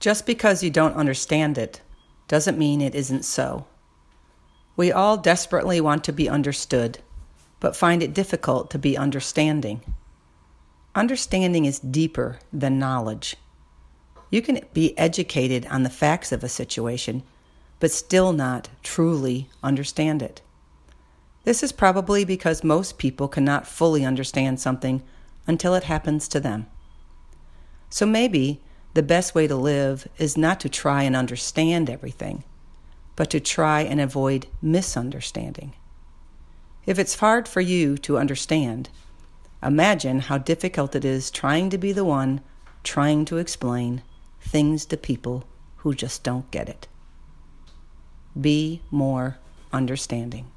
Just because you don't understand it doesn't mean it isn't so. We all desperately want to be understood, but find it difficult to be understanding. Understanding is deeper than knowledge. You can be educated on the facts of a situation, but still not truly understand it. This is probably because most people cannot fully understand something until it happens to them. So maybe the best way to live is not to try and understand everything, but to try and avoid misunderstanding. If it's hard for you to understand, imagine how difficult it is trying to be the one trying to explain things to people who just don't get it. Be more understanding.